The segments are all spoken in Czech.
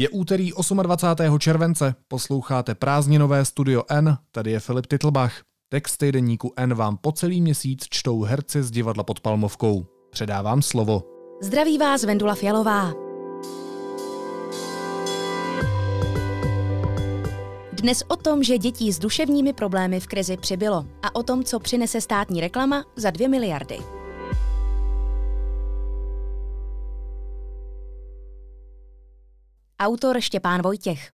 Je úterý 28. července, posloucháte prázdninové Studio N, tady je Filip Titlbach. Text deníku N vám po celý měsíc čtou herci z divadla pod Palmovkou. Předávám slovo. Zdraví vás Vendula Fialová. Dnes o tom, že dětí s duševními problémy v krizi přibylo a o tom, co přinese státní reklama za 2 miliardy. Autor Štěpán Vojtěch.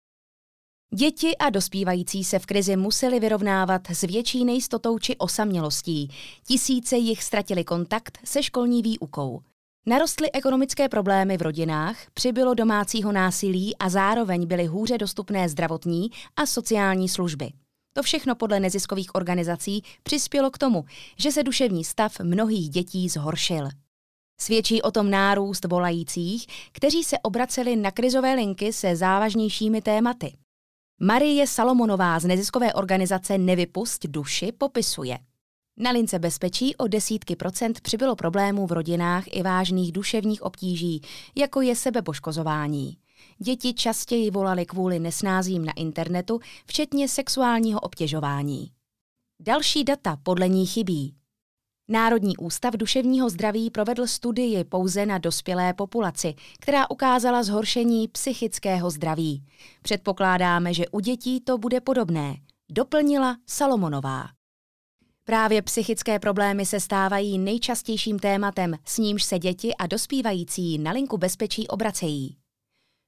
Děti a dospívající se v krizi museli vyrovnávat s větší nejistotou či osamělostí. Tisíce jich ztratili kontakt se školní výukou. Narostly ekonomické problémy v rodinách, přibylo domácího násilí a zároveň byly hůře dostupné zdravotní a sociální služby. To všechno podle neziskových organizací přispělo k tomu, že se duševní stav mnohých dětí zhoršil. Svědčí o tom nárůst volajících, kteří se obraceli na krizové linky se závažnějšími tématy. Marie Salomonová z neziskové organizace Nevypust duši popisuje. Na lince bezpečí o desítky procent přibylo problémů v rodinách i vážných duševních obtíží, jako je sebepoškozování. Děti častěji volali kvůli nesnázím na internetu, včetně sexuálního obtěžování. Další data podle ní chybí. Národní ústav duševního zdraví provedl studii pouze na dospělé populaci, která ukázala zhoršení psychického zdraví. Předpokládáme, že u dětí to bude podobné, doplnila Salomonová. Právě psychické problémy se stávají nejčastějším tématem, s nímž se děti a dospívající na linku bezpečí obracejí.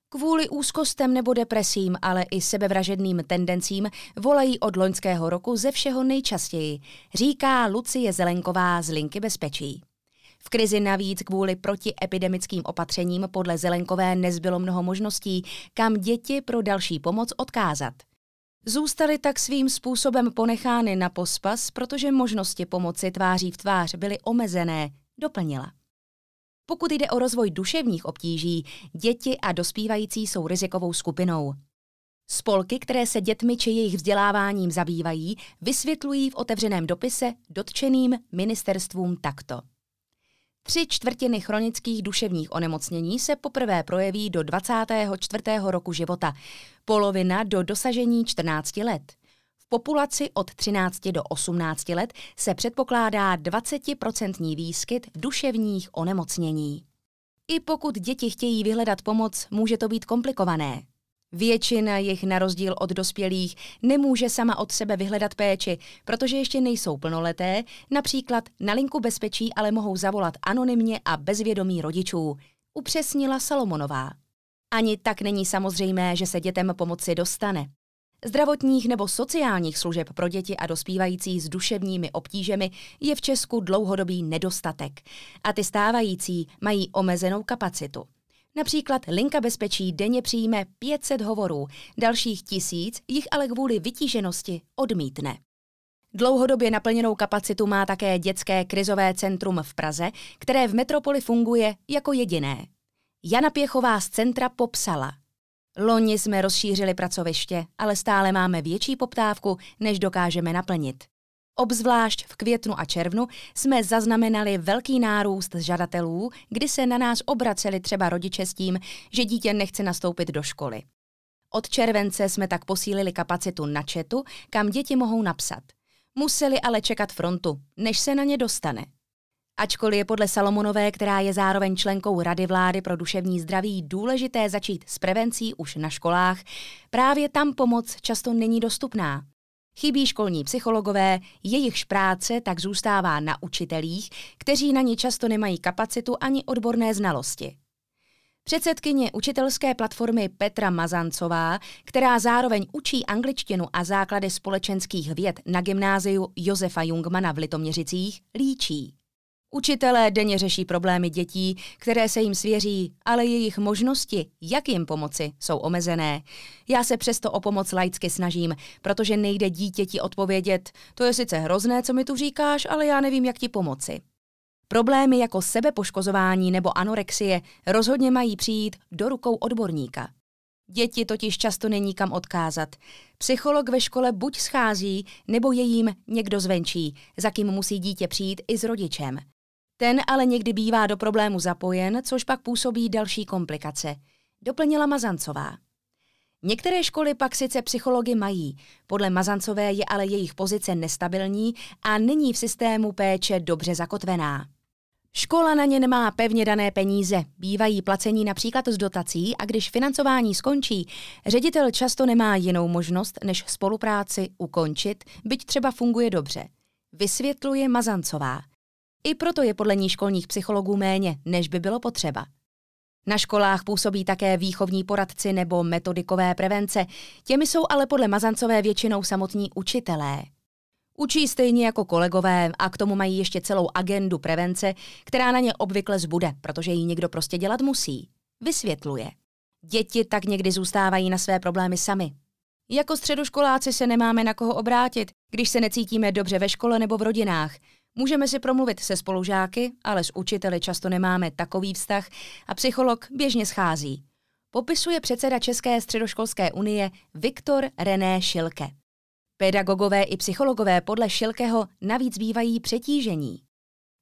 Kvůli úzkostem nebo depresím, ale i sebevražedným tendencím volají od loňského roku ze všeho nejčastěji, říká Lucie Zelenková z Linky bezpečí. V krizi navíc kvůli protiepidemickým opatřením podle Zelenkové nezbylo mnoho možností, kam děti pro další pomoc odkázat. Zůstaly tak svým způsobem ponechány na pospas, protože možnosti pomoci tváří v tvář byly omezené, doplnila. Pokud jde o rozvoj duševních obtíží, děti a dospívající jsou rizikovou skupinou. Spolky, které se dětmi či jejich vzděláváním zabývají, vysvětlují v otevřeném dopise dotčeným ministerstvům takto. Tři čtvrtiny chronických duševních onemocnění se poprvé projeví do 24. roku života, polovina do dosažení 14 let – populaci od 13 do 18 let se předpokládá 20% výskyt duševních onemocnění. I pokud děti chtějí vyhledat pomoc, může to být komplikované. Většina jich na rozdíl od dospělých nemůže sama od sebe vyhledat péči, protože ještě nejsou plnoleté, například na linku bezpečí ale mohou zavolat anonymně a bez vědomí rodičů, upřesnila Salomonová. Ani tak není samozřejmé, že se dětem pomoci dostane. Zdravotních nebo sociálních služeb pro děti a dospívající s duševními obtížemi je v Česku dlouhodobý nedostatek a ty stávající mají omezenou kapacitu. Například Linka bezpečí denně přijme 500 hovorů, dalších tisíc jich ale kvůli vytíženosti odmítne. Dlouhodobě naplněnou kapacitu má také dětské krizové centrum v Praze, které v metropoli funguje jako jediné. Jana Pěchová z centra popsala – Loni jsme rozšířili pracoviště, ale stále máme větší poptávku, než dokážeme naplnit. Obzvlášť v květnu a červnu jsme zaznamenali velký nárůst žadatelů, kdy se na nás obraceli třeba rodiče s tím, že dítě nechce nastoupit do školy. Od července jsme tak posílili kapacitu na četu, kam děti mohou napsat. Museli ale čekat frontu, než se na ně dostane. Ačkoliv je podle Salomonové, která je zároveň členkou Rady vlády pro duševní zdraví, důležité začít s prevencí už na školách, právě tam pomoc často není dostupná. Chybí školní psychologové, jejichž práce tak zůstává na učitelích, kteří na ní často nemají kapacitu ani odborné znalosti. Předsedkyně učitelské platformy Petra Mazancová, která zároveň učí angličtinu a základy společenských věd na gymnáziu Josefa Jungmana v Litoměřicích, líčí. Učitelé denně řeší problémy dětí, které se jim svěří, ale jejich možnosti, jak jim pomoci, jsou omezené. Já se přesto o pomoc laicky snažím, protože nejde dítěti odpovědět, to je sice hrozné, co mi tu říkáš, ale já nevím, jak ti pomoci. Problémy jako sebepoškozování nebo anorexie rozhodně mají přijít do rukou odborníka. Děti totiž často není kam odkázat. Psycholog ve škole buď schází, nebo je jim někdo zvenčí, za kým musí dítě přijít i s rodičem. Ten ale někdy bývá do problému zapojen, což pak působí další komplikace, doplnila Mazancová. Některé školy pak sice psychologi mají, podle Mazancové je ale jejich pozice nestabilní a není v systému péče dobře zakotvená. Škola na ně nemá pevně dané peníze, bývají placení například z dotací a když financování skončí, ředitel často nemá jinou možnost, než spolupráci ukončit, byť třeba funguje dobře. Vysvětluje Mazancová. I proto je podle ní školních psychologů méně, než by bylo potřeba. Na školách působí také výchovní poradci nebo metodikové prevence, těmi jsou ale podle Mazancové většinou samotní učitelé. Učí stejně jako kolegové a k tomu mají ještě celou agendu prevence, která na ně obvykle zbude, protože ji někdo prostě dělat musí. Vysvětluje. Děti tak někdy zůstávají na své problémy sami. Jako středoškoláci se nemáme na koho obrátit, když se necítíme dobře ve škole nebo v rodinách. Můžeme si promluvit se spolužáky, ale s učiteli často nemáme takový vztah a psycholog běžně schází. Popisuje předseda České středoškolské unie Viktor René Šilke. Pedagogové i psychologové podle Šilkeho navíc bývají přetížení.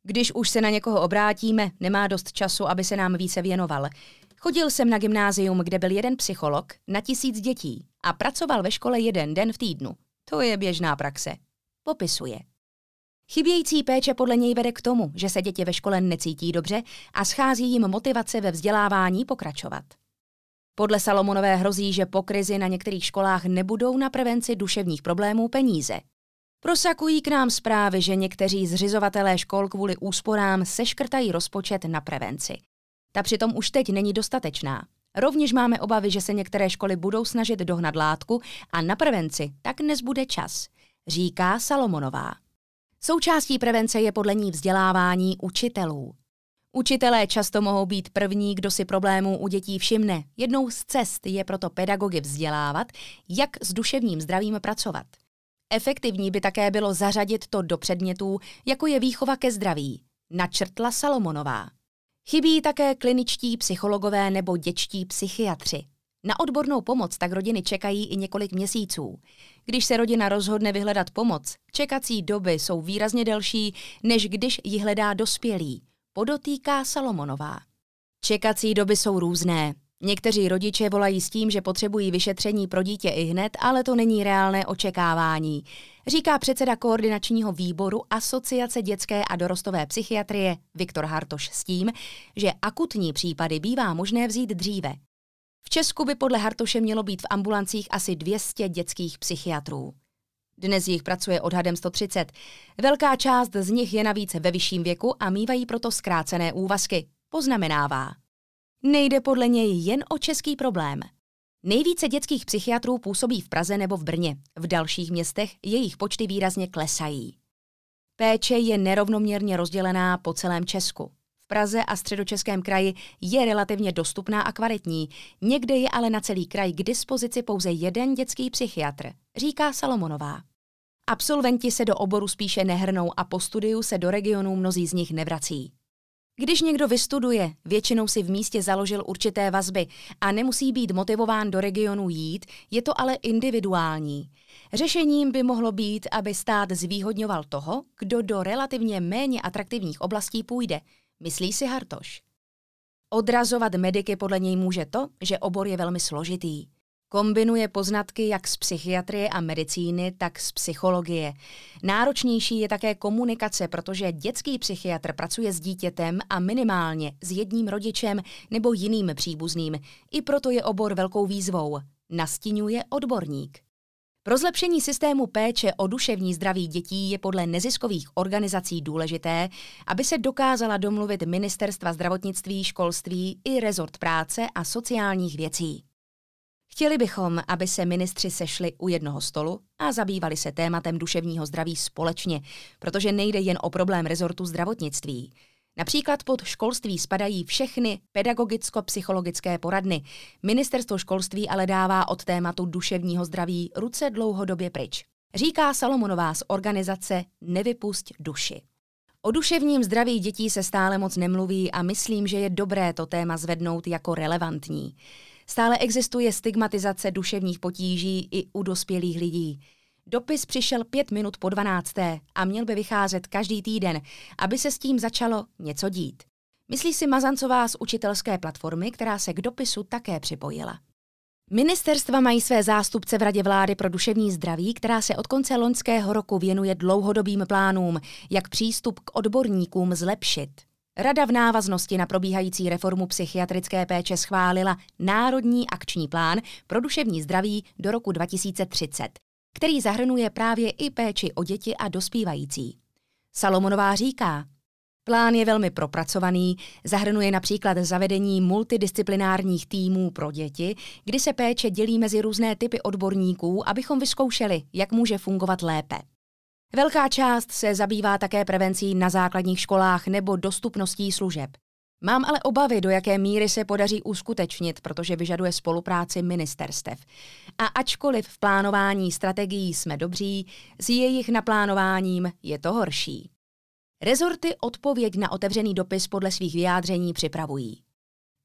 Když už se na někoho obrátíme, nemá dost času, aby se nám více věnoval. Chodil jsem na gymnázium, kde byl jeden psycholog na tisíc dětí a pracoval ve škole jeden den v týdnu. To je běžná praxe. Popisuje. Chybějící péče podle něj vede k tomu, že se děti ve škole necítí dobře a schází jim motivace ve vzdělávání pokračovat. Podle Salomonové hrozí, že po krizi na některých školách nebudou na prevenci duševních problémů peníze. Prosakují k nám zprávy, že někteří zřizovatelé škol kvůli úsporám seškrtají rozpočet na prevenci. Ta přitom už teď není dostatečná. Rovněž máme obavy, že se některé školy budou snažit dohnat látku a na prevenci tak nezbude čas, říká Salomonová. Součástí prevence je podle ní vzdělávání učitelů. Učitelé často mohou být první, kdo si problémů u dětí všimne. Jednou z cest je proto pedagogy vzdělávat, jak s duševním zdravím pracovat. Efektivní by také bylo zařadit to do předmětů, jako je výchova ke zdraví, načrtla Salomonová. Chybí také kliničtí psychologové nebo děčtí psychiatři. Na odbornou pomoc tak rodiny čekají i několik měsíců. Když se rodina rozhodne vyhledat pomoc, čekací doby jsou výrazně delší, než když ji hledá dospělý, podotýká Salomonová. Čekací doby jsou různé. Někteří rodiče volají s tím, že potřebují vyšetření pro dítě i hned, ale to není reálné očekávání, říká předseda koordinačního výboru Asociace dětské a dorostové psychiatrie Viktor Hartoš s tím, že akutní případy bývá možné vzít dříve. V Česku by podle Hartoše mělo být v ambulancích asi 200 dětských psychiatrů. Dnes jich pracuje odhadem 130. Velká část z nich je navíc ve vyšším věku a mývají proto zkrácené úvazky, poznamenává. Nejde podle něj jen o český problém. Nejvíce dětských psychiatrů působí v Praze nebo v Brně. V dalších městech jejich počty výrazně klesají. Péče je nerovnoměrně rozdělená po celém Česku. V Praze a středočeském kraji je relativně dostupná a kvalitní, někde je ale na celý kraj k dispozici pouze jeden dětský psychiatr, říká Salomonová. Absolventi se do oboru spíše nehrnou a po studiu se do regionů mnozí z nich nevrací. Když někdo vystuduje, většinou si v místě založil určité vazby a nemusí být motivován do regionu jít, je to ale individuální. Řešením by mohlo být, aby stát zvýhodňoval toho, kdo do relativně méně atraktivních oblastí půjde, myslí si Hartoš. Odrazovat mediky podle něj může to, že obor je velmi složitý. Kombinuje poznatky jak z psychiatrie a medicíny, tak z psychologie. Náročnější je také komunikace, protože dětský psychiatr pracuje s dítětem a minimálně s jedním rodičem nebo jiným příbuzným. I proto je obor velkou výzvou. Nastínuje odborník. Pro zlepšení systému péče o duševní zdraví dětí je podle neziskových organizací důležité, aby se dokázala domluvit Ministerstva zdravotnictví, školství i rezort práce a sociálních věcí. Chtěli bychom, aby se ministři sešli u jednoho stolu a zabývali se tématem duševního zdraví společně, protože nejde jen o problém rezortu zdravotnictví. Například pod školství spadají všechny pedagogicko-psychologické poradny. Ministerstvo školství ale dává od tématu duševního zdraví ruce dlouhodobě pryč. Říká Salomonová z organizace Nevypust duši. O duševním zdraví dětí se stále moc nemluví a myslím, že je dobré to téma zvednout jako relevantní. Stále existuje stigmatizace duševních potíží i u dospělých lidí. Dopis přišel pět minut po dvanácté a měl by vycházet každý týden, aby se s tím začalo něco dít. Myslí si Mazancová z učitelské platformy, která se k dopisu také připojila. Ministerstva mají své zástupce v Radě vlády pro duševní zdraví, která se od konce loňského roku věnuje dlouhodobým plánům, jak přístup k odborníkům zlepšit. Rada v návaznosti na probíhající reformu psychiatrické péče schválila Národní akční plán pro duševní zdraví do roku 2030, který zahrnuje právě i péči o děti a dospívající. Salomonová říká, Plán je velmi propracovaný, zahrnuje například zavedení multidisciplinárních týmů pro děti, kdy se péče dělí mezi různé typy odborníků, abychom vyzkoušeli, jak může fungovat lépe. Velká část se zabývá také prevencí na základních školách nebo dostupností služeb. Mám ale obavy, do jaké míry se podaří uskutečnit, protože vyžaduje spolupráci ministerstev. A ačkoliv v plánování strategií jsme dobří, s jejich naplánováním je to horší. Rezorty odpověď na otevřený dopis podle svých vyjádření připravují.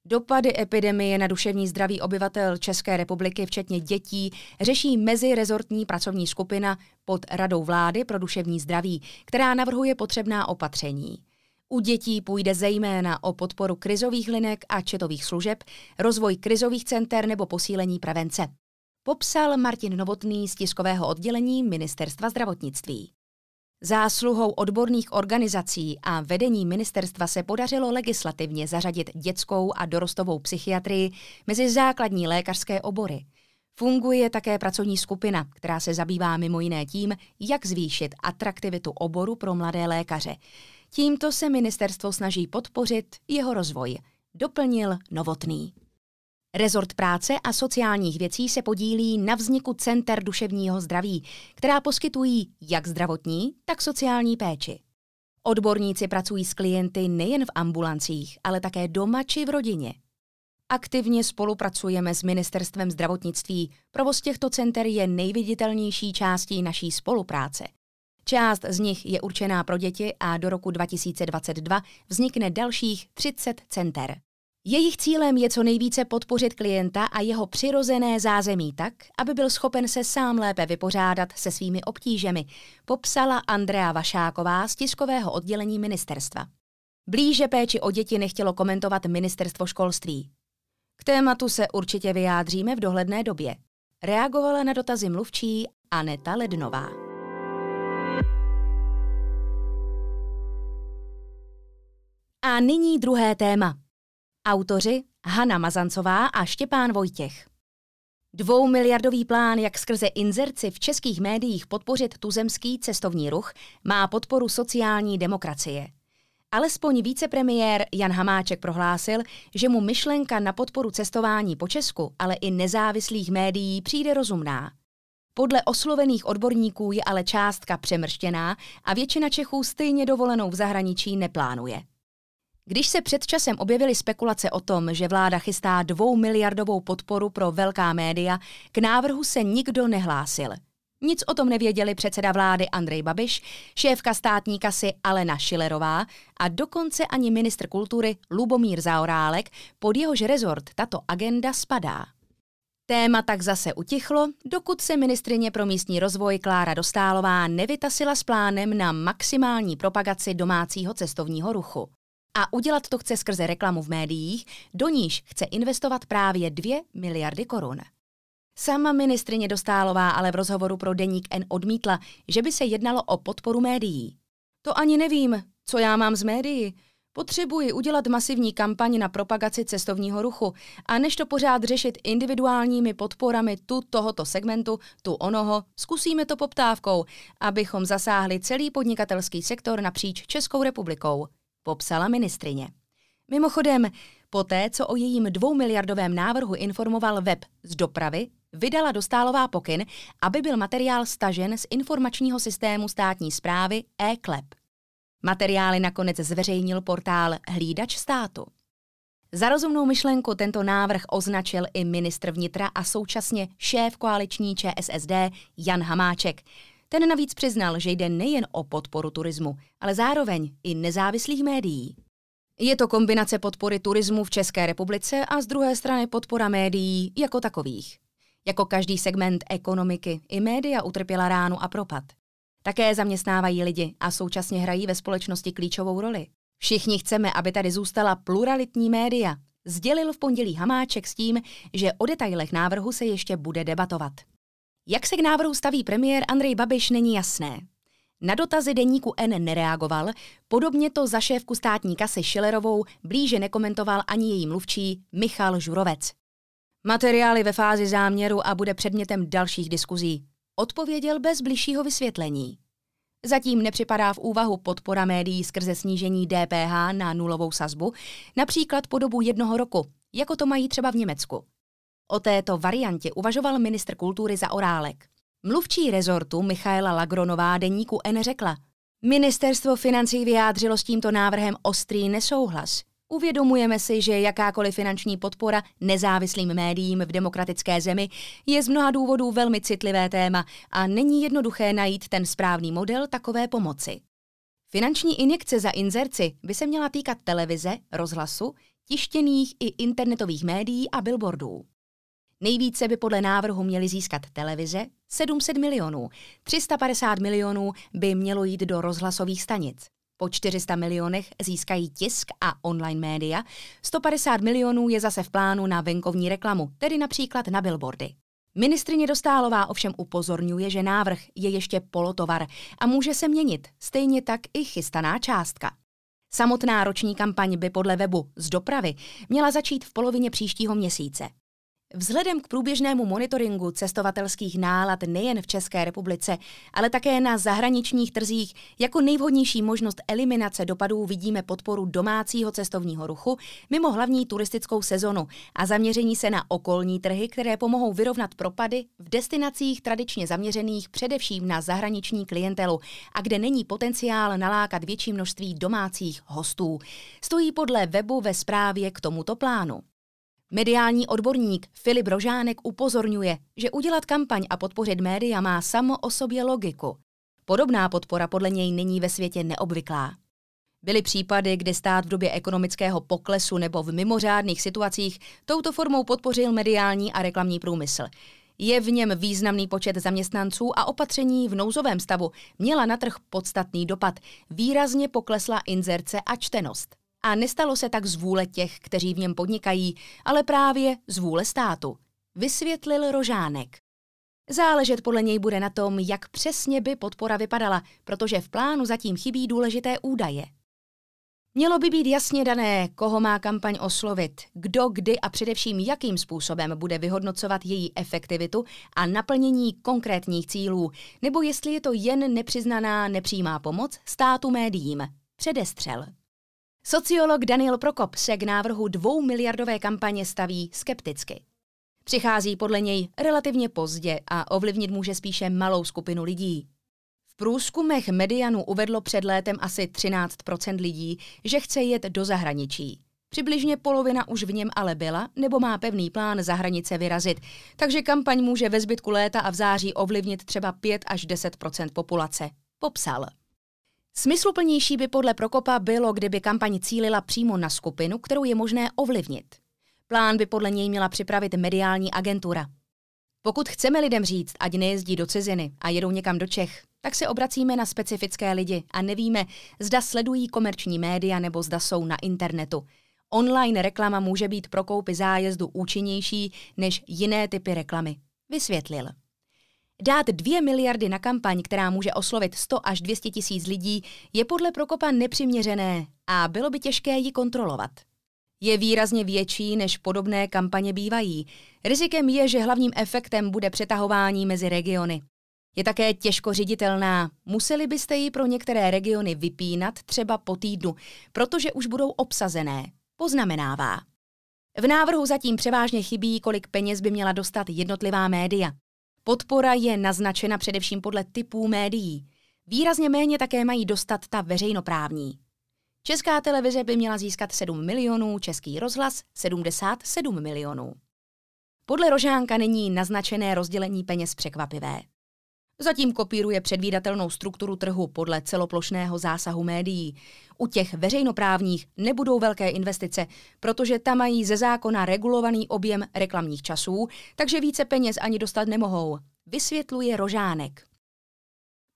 Dopady epidemie na duševní zdraví obyvatel České republiky, včetně dětí, řeší mezirezortní pracovní skupina pod Radou vlády pro duševní zdraví, která navrhuje potřebná opatření. U dětí půjde zejména o podporu krizových linek a četových služeb, rozvoj krizových center nebo posílení prevence. Popsal Martin Novotný z tiskového oddělení Ministerstva zdravotnictví. Zásluhou odborných organizací a vedení ministerstva se podařilo legislativně zařadit dětskou a dorostovou psychiatrii mezi základní lékařské obory. Funguje také pracovní skupina, která se zabývá mimo jiné tím, jak zvýšit atraktivitu oboru pro mladé lékaře. Tímto se ministerstvo snaží podpořit jeho rozvoj, doplnil Novotný. Rezort práce a sociálních věcí se podílí na vzniku center duševního zdraví, která poskytují jak zdravotní, tak sociální péči. Odborníci pracují s klienty nejen v ambulancích, ale také doma či v rodině. Aktivně spolupracujeme s Ministerstvem zdravotnictví. Provoz těchto center je nejviditelnější částí naší spolupráce. Část z nich je určená pro děti a do roku 2022 vznikne dalších 30 center. Jejich cílem je co nejvíce podpořit klienta a jeho přirozené zázemí tak, aby byl schopen se sám lépe vypořádat se svými obtížemi, popsala Andrea Vašáková z tiskového oddělení ministerstva. Blíže péči o děti nechtělo komentovat ministerstvo školství. K tématu se určitě vyjádříme v dohledné době. Reagovala na dotazy mluvčí Aneta Lednová. A nyní druhé téma. Autoři Hanna Mazancová a Štěpán Vojtěch. Dvoumiliardový plán, jak skrze inzerci v českých médiích podpořit tuzemský cestovní ruch, má podporu sociální demokracie. Alespoň vicepremiér Jan Hamáček prohlásil, že mu myšlenka na podporu cestování po Česku, ale i nezávislých médií přijde rozumná. Podle oslovených odborníků je ale částka přemrštěná a většina Čechů stejně dovolenou v zahraničí neplánuje. Když se před časem objevily spekulace o tom, že vláda chystá dvou miliardovou podporu pro velká média, k návrhu se nikdo nehlásil. Nic o tom nevěděli předseda vlády Andrej Babiš, šéfka státní kasy Alena Šilerová a dokonce ani ministr kultury Lubomír Zaorálek, pod jehož rezort tato agenda spadá. Téma tak zase utichlo, dokud se ministrině pro místní rozvoj Klára Dostálová nevytasila s plánem na maximální propagaci domácího cestovního ruchu. A udělat to chce skrze reklamu v médiích, do níž chce investovat právě 2 miliardy korun. Sama ministrině Dostálová ale v rozhovoru pro Deník N odmítla, že by se jednalo o podporu médií. To ani nevím, co já mám z médií. Potřebuji udělat masivní kampaň na propagaci cestovního ruchu a než to pořád řešit individuálními podporami tu tohoto segmentu, tu onoho, zkusíme to poptávkou, abychom zasáhli celý podnikatelský sektor napříč Českou republikou popsala ministrině. Mimochodem, poté, co o jejím dvoumiliardovém návrhu informoval web z dopravy, vydala dostálová pokyn, aby byl materiál stažen z informačního systému státní zprávy e-klep. Materiály nakonec zveřejnil portál Hlídač státu. Za rozumnou myšlenku tento návrh označil i ministr vnitra a současně šéf koaliční ČSSD Jan Hamáček, ten navíc přiznal, že jde nejen o podporu turismu, ale zároveň i nezávislých médií. Je to kombinace podpory turismu v České republice a z druhé strany podpora médií jako takových. Jako každý segment ekonomiky, i média utrpěla ránu a propad. Také zaměstnávají lidi a současně hrají ve společnosti klíčovou roli. Všichni chceme, aby tady zůstala pluralitní média, Sdělil v pondělí Hamáček s tím, že o detailech návrhu se ještě bude debatovat. Jak se k návrhu staví premiér Andrej Babiš, není jasné. Na dotazy deníku N nereagoval, podobně to za šéfku státní kasy Schillerovou blíže nekomentoval ani její mluvčí Michal Žurovec. Materiály ve fázi záměru a bude předmětem dalších diskuzí. Odpověděl bez bližšího vysvětlení. Zatím nepřipadá v úvahu podpora médií skrze snížení DPH na nulovou sazbu, například po dobu jednoho roku, jako to mají třeba v Německu. O této variantě uvažoval ministr kultury za Orálek. Mluvčí rezortu Michaela Lagronová deníku N řekla, Ministerstvo financí vyjádřilo s tímto návrhem ostrý nesouhlas. Uvědomujeme si, že jakákoliv finanční podpora nezávislým médiím v demokratické zemi je z mnoha důvodů velmi citlivé téma a není jednoduché najít ten správný model takové pomoci. Finanční injekce za inzerci by se měla týkat televize, rozhlasu, tištěných i internetových médií a billboardů. Nejvíce by podle návrhu měly získat televize 700 milionů, 350 milionů by mělo jít do rozhlasových stanic. Po 400 milionech získají tisk a online média, 150 milionů je zase v plánu na venkovní reklamu, tedy například na billboardy. Ministrině Dostálová ovšem upozorňuje, že návrh je ještě polotovar a může se měnit, stejně tak i chystaná částka. Samotná roční kampaň by podle webu z dopravy měla začít v polovině příštího měsíce. Vzhledem k průběžnému monitoringu cestovatelských nálad nejen v České republice, ale také na zahraničních trzích jako nejvhodnější možnost eliminace dopadů vidíme podporu domácího cestovního ruchu mimo hlavní turistickou sezonu a zaměření se na okolní trhy, které pomohou vyrovnat propady v destinacích tradičně zaměřených především na zahraniční klientelu a kde není potenciál nalákat větší množství domácích hostů. Stojí podle webu ve zprávě k tomuto plánu. Mediální odborník Filip Rožánek upozorňuje, že udělat kampaň a podpořit média má samo o sobě logiku. Podobná podpora podle něj není ve světě neobvyklá. Byly případy, kdy stát v době ekonomického poklesu nebo v mimořádných situacích touto formou podpořil mediální a reklamní průmysl. Je v něm významný počet zaměstnanců a opatření v nouzovém stavu měla na trh podstatný dopad. Výrazně poklesla inzerce a čtenost. A nestalo se tak z vůle těch, kteří v něm podnikají, ale právě z vůle státu, vysvětlil Rožánek. Záležet podle něj bude na tom, jak přesně by podpora vypadala, protože v plánu zatím chybí důležité údaje. Mělo by být jasně dané, koho má kampaň oslovit, kdo, kdy a především jakým způsobem bude vyhodnocovat její efektivitu a naplnění konkrétních cílů, nebo jestli je to jen nepřiznaná nepřímá pomoc státu médiím. Předestřel. Sociolog Daniel Prokop se k návrhu dvou miliardové kampaně staví skepticky. Přichází podle něj relativně pozdě a ovlivnit může spíše malou skupinu lidí. V průzkumech Medianu uvedlo před létem asi 13% lidí, že chce jet do zahraničí. Přibližně polovina už v něm ale byla nebo má pevný plán za hranice vyrazit, takže kampaň může ve zbytku léta a v září ovlivnit třeba 5 až 10% populace. Popsal. Smysluplnější by podle Prokopa bylo, kdyby kampaň cílila přímo na skupinu, kterou je možné ovlivnit. Plán by podle něj měla připravit mediální agentura. Pokud chceme lidem říct, ať nejezdí do ciziny a jedou někam do Čech, tak se obracíme na specifické lidi a nevíme, zda sledují komerční média nebo zda jsou na internetu. Online reklama může být pro koupy zájezdu účinnější než jiné typy reklamy. Vysvětlil. Dát 2 miliardy na kampaň, která může oslovit 100 až 200 tisíc lidí, je podle Prokopa nepřiměřené a bylo by těžké ji kontrolovat. Je výrazně větší, než podobné kampaně bývají. Rizikem je, že hlavním efektem bude přetahování mezi regiony. Je také těžko ředitelná. Museli byste ji pro některé regiony vypínat třeba po týdnu, protože už budou obsazené. Poznamenává. V návrhu zatím převážně chybí, kolik peněz by měla dostat jednotlivá média. Podpora je naznačena především podle typů médií. Výrazně méně také mají dostat ta veřejnoprávní. Česká televize by měla získat 7 milionů, český rozhlas 77 milionů. Podle Rožánka není naznačené rozdělení peněz překvapivé. Zatím kopíruje předvídatelnou strukturu trhu podle celoplošného zásahu médií. U těch veřejnoprávních nebudou velké investice, protože tam mají ze zákona regulovaný objem reklamních časů, takže více peněz ani dostat nemohou, vysvětluje Rožánek.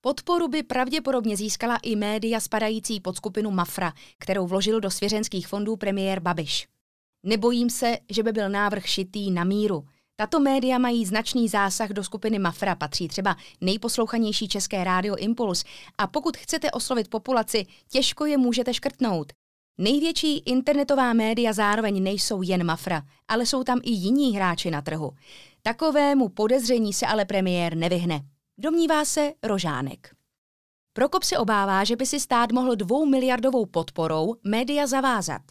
Podporu by pravděpodobně získala i média spadající pod skupinu Mafra, kterou vložil do svěřenských fondů premiér Babiš. Nebojím se, že by byl návrh šitý na míru. Tato média mají značný zásah do skupiny Mafra, patří třeba nejposlouchanější české rádio Impuls a pokud chcete oslovit populaci, těžko je můžete škrtnout. Největší internetová média zároveň nejsou jen Mafra, ale jsou tam i jiní hráči na trhu. Takovému podezření se ale premiér nevyhne. Domnívá se Rožánek. Prokop se obává, že by si stát mohl dvou miliardovou podporou média zavázat.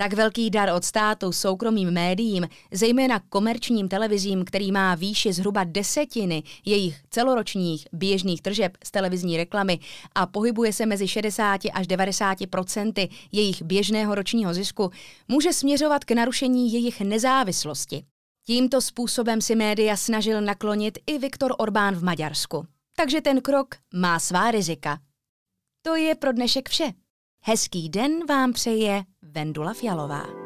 Tak velký dar od státu soukromým médiím, zejména komerčním televizím, který má výši zhruba desetiny jejich celoročních běžných tržeb z televizní reklamy a pohybuje se mezi 60 až 90 procenty jejich běžného ročního zisku, může směřovat k narušení jejich nezávislosti. Tímto způsobem si média snažil naklonit i Viktor Orbán v Maďarsku. Takže ten krok má svá rizika. To je pro dnešek vše. Hezký den vám přeje Vendula Fialová.